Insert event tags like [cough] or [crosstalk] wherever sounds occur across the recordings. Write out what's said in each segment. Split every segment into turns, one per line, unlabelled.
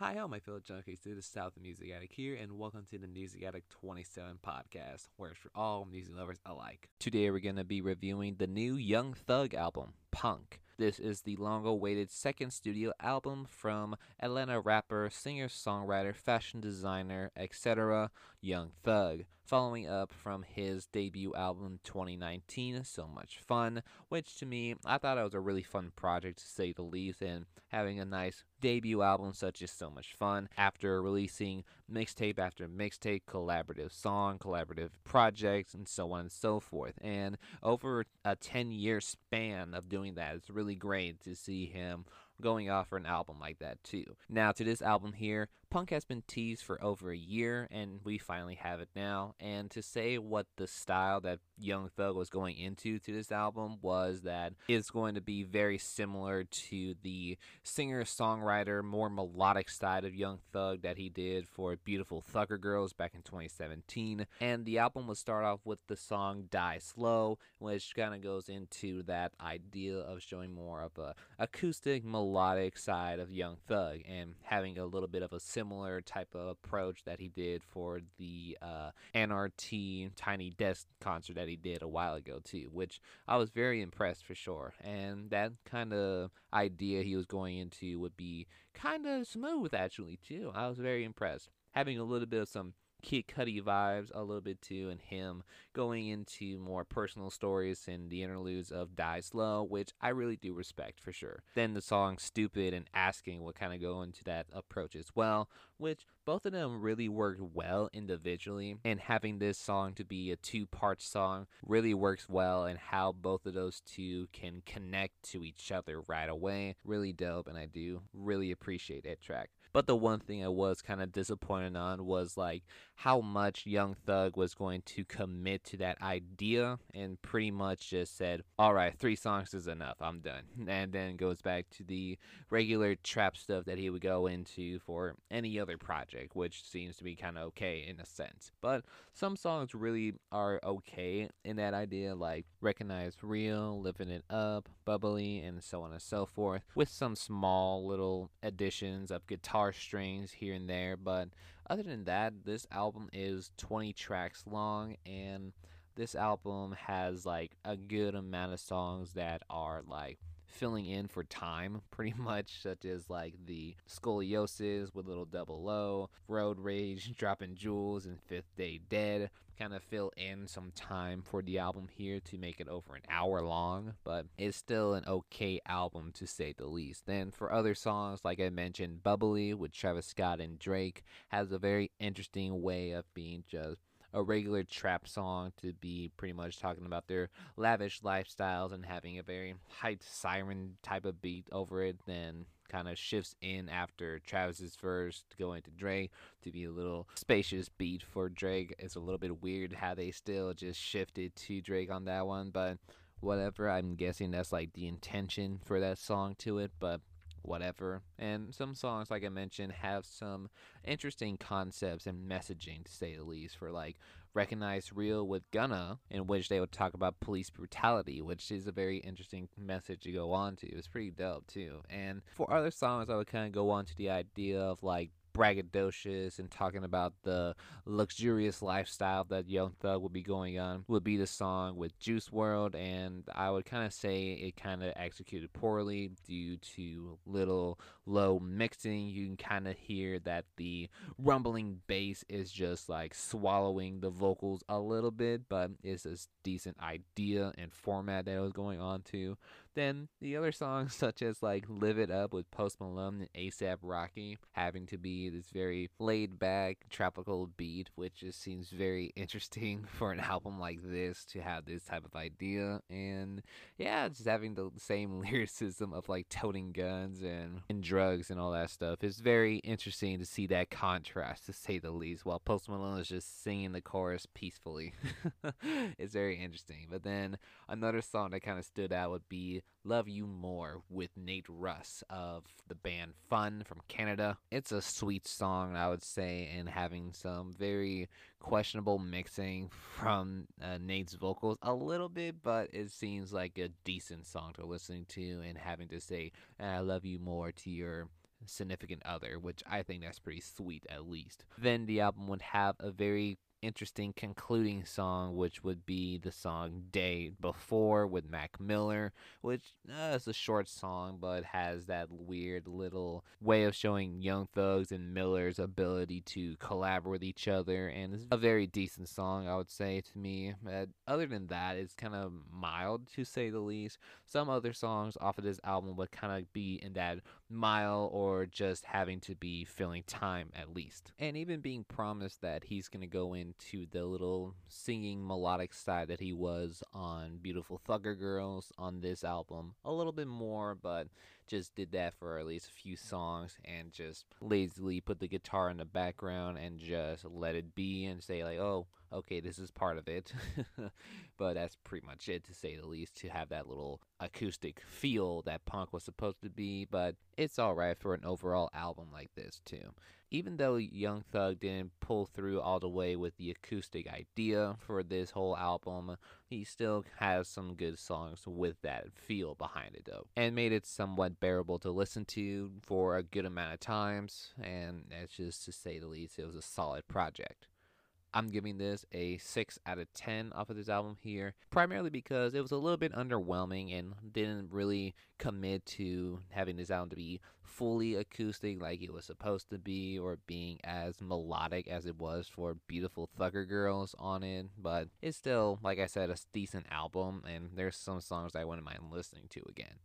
Hi, all my fellow junkies. This the South of Music Addict here, and welcome to the Music Addict 27 podcast, where it's for all music lovers alike. Today, we're going to be reviewing the new Young Thug album, Punk. This is the long awaited second studio album from Atlanta rapper, singer songwriter, fashion designer, etc., Young Thug, following up from his debut album 2019, So Much Fun, which to me, I thought it was a really fun project to say the least, and having a nice debut album such as So Much Fun after releasing mixtape after mixtape, collaborative song, collaborative projects, and so on and so forth. And over a 10 year span of doing that, it's really great to see him going off for an album like that too. Now to this album here, Punk has been teased for over a year and we finally have it now. And to say what the style that Young Thug was going into to this album was that it's going to be very similar to the singer-songwriter, more melodic side of Young Thug that he did for Beautiful Thugger Girls back in 2017. And the album will start off with the song Die Slow, which kind of goes into that idea of showing more of a acoustic melodic melodic side of Young Thug and having a little bit of a similar type of approach that he did for the uh, NPR Tiny Desk concert that he did a while ago too, which I was very impressed for sure. And that kind of idea he was going into would be kind of smooth actually too. I was very impressed. Having a little bit of some Kid Cudi vibes a little bit too, and him going into more personal stories and the interludes of Die Slow, which I really do respect for sure. Then the song Stupid and Asking will kind of go into that approach as well, which both of them really worked well individually. And having this song to be a two part song really works well, and how both of those two can connect to each other right away. Really dope, and I do really appreciate that track. But the one thing I was kind of disappointed on was like how much Young Thug was going to commit to that idea and pretty much just said, all right, three songs is enough. I'm done. And then goes back to the regular trap stuff that he would go into for any other project, which seems to be kind of okay in a sense. But some songs really are okay in that idea, like Recognize Real, Living It Up, Bubbly, and so on and so forth, with some small little additions of guitar strings here and there, but other than that, this album is 20 tracks long and this album has like a good amount of songs that are like filling in for time [laughs] pretty much such as like the scoliosis with little double o road rage [laughs] dropping jewels and fifth day dead kind of fill in some time for the album here to make it over an hour long, but it's still an okay album to say the least. Then for other songs, like I mentioned, Bubbly with Travis Scott and Drake has a very interesting way of being just a regular trap song to be pretty much talking about their lavish lifestyles and having a very hyped siren type of beat over it. Then kind of shifts in after Travis's verse going to go into Drake to be a little spacious beat for Drake. It's a little bit weird how they still just shifted to Drake on that one, but whatever. I'm guessing that's like the intention for that song to it, but whatever. And some songs, like I mentioned, have some interesting concepts and messaging, to say the least, for like Recognize Real with Gunna, in which they would talk about police brutality, which is a very interesting message to go on to. It's pretty dope, too. And for other songs, I would kind of go on to the idea of like braggadocious and talking about the luxurious lifestyle that Young Thug would be going on would be the song with Juice WRLD, and I would kind of say it kind of executed poorly due to little low mixing. You can kind of hear that the rumbling bass is just like swallowing the vocals a little bit, but it's a decent idea and format that it was going on to. Then the other songs, [laughs] such as like Live It Up with Post Malone and ASAP Rocky, having to be this very laid back, tropical beat, which just seems very [laughs] interesting for an album like this to have this type of idea. And yeah, just having the same [laughs] lyricism of like toting guns and, and drugs and all that stuff is very interesting to see that contrast, to say the least, while Post Malone is just singing the chorus peacefully. it's very interesting. But then another song that kind of stood out would be Love You More with Nate Ruess of the band Fun from Canada. It's a sweet song, I would say, and having some very questionable mixing from uh, Nate's vocals a little bit, but it seems like a decent song to listen to and having to say I love you more to your significant other, which I think that's pretty sweet at least. Then the album would have a very interesting concluding song, which would be the song Day Before with Mac Miller, which uh, is a short song but has that weird little way of showing Young Thugs and Miller's ability to collaborate with each other. And it's a very decent song, I would say, to me. But other than that, it's kind of mild to say the least. Some other songs off of this album would kind of be in that mild or just having to be filling time at least. And even being promised that he's going to go into the little singing melodic side that he was on Beautiful Thugger Girls on this album a little bit more, but just did that for at least a few songs and just lazily put the guitar in the background and just let it be and say like, oh, okay, this is part of it. [laughs] but that's pretty much it to say the least to have that little acoustic feel that punk was supposed to be, but it's alright for an overall album like this too even though Young Thug didn't pull through all the way with the acoustic idea for this whole album, he still has some good songs with that feel behind it though, and made it somewhat bearable to listen to for a good amount of times, and that's just to say the least, it was a solid project. I'm giving this a 6 out of 10 off of this album here, primarily because it was a little bit underwhelming and didn't really commit to having this album to be fully acoustic like it was supposed to be or being as melodic as it was for Beautiful Thugger Girls on it, but it's still, like I said, a decent album and there's some songs I wouldn't mind listening to again.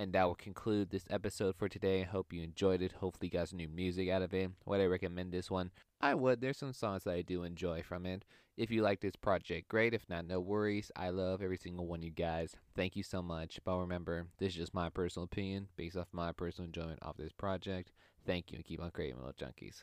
And that will conclude this episode for today. I hope you enjoyed it. Hopefully, you got some new music out of it. Would I recommend this one? I would. There's some songs that I do enjoy from it. If you like this project, great. If not, no worries. I love every single one you guys. Thank you so much. But remember, this is just my personal opinion based off my personal enjoyment of this project. Thank you and keep on creating little junkies.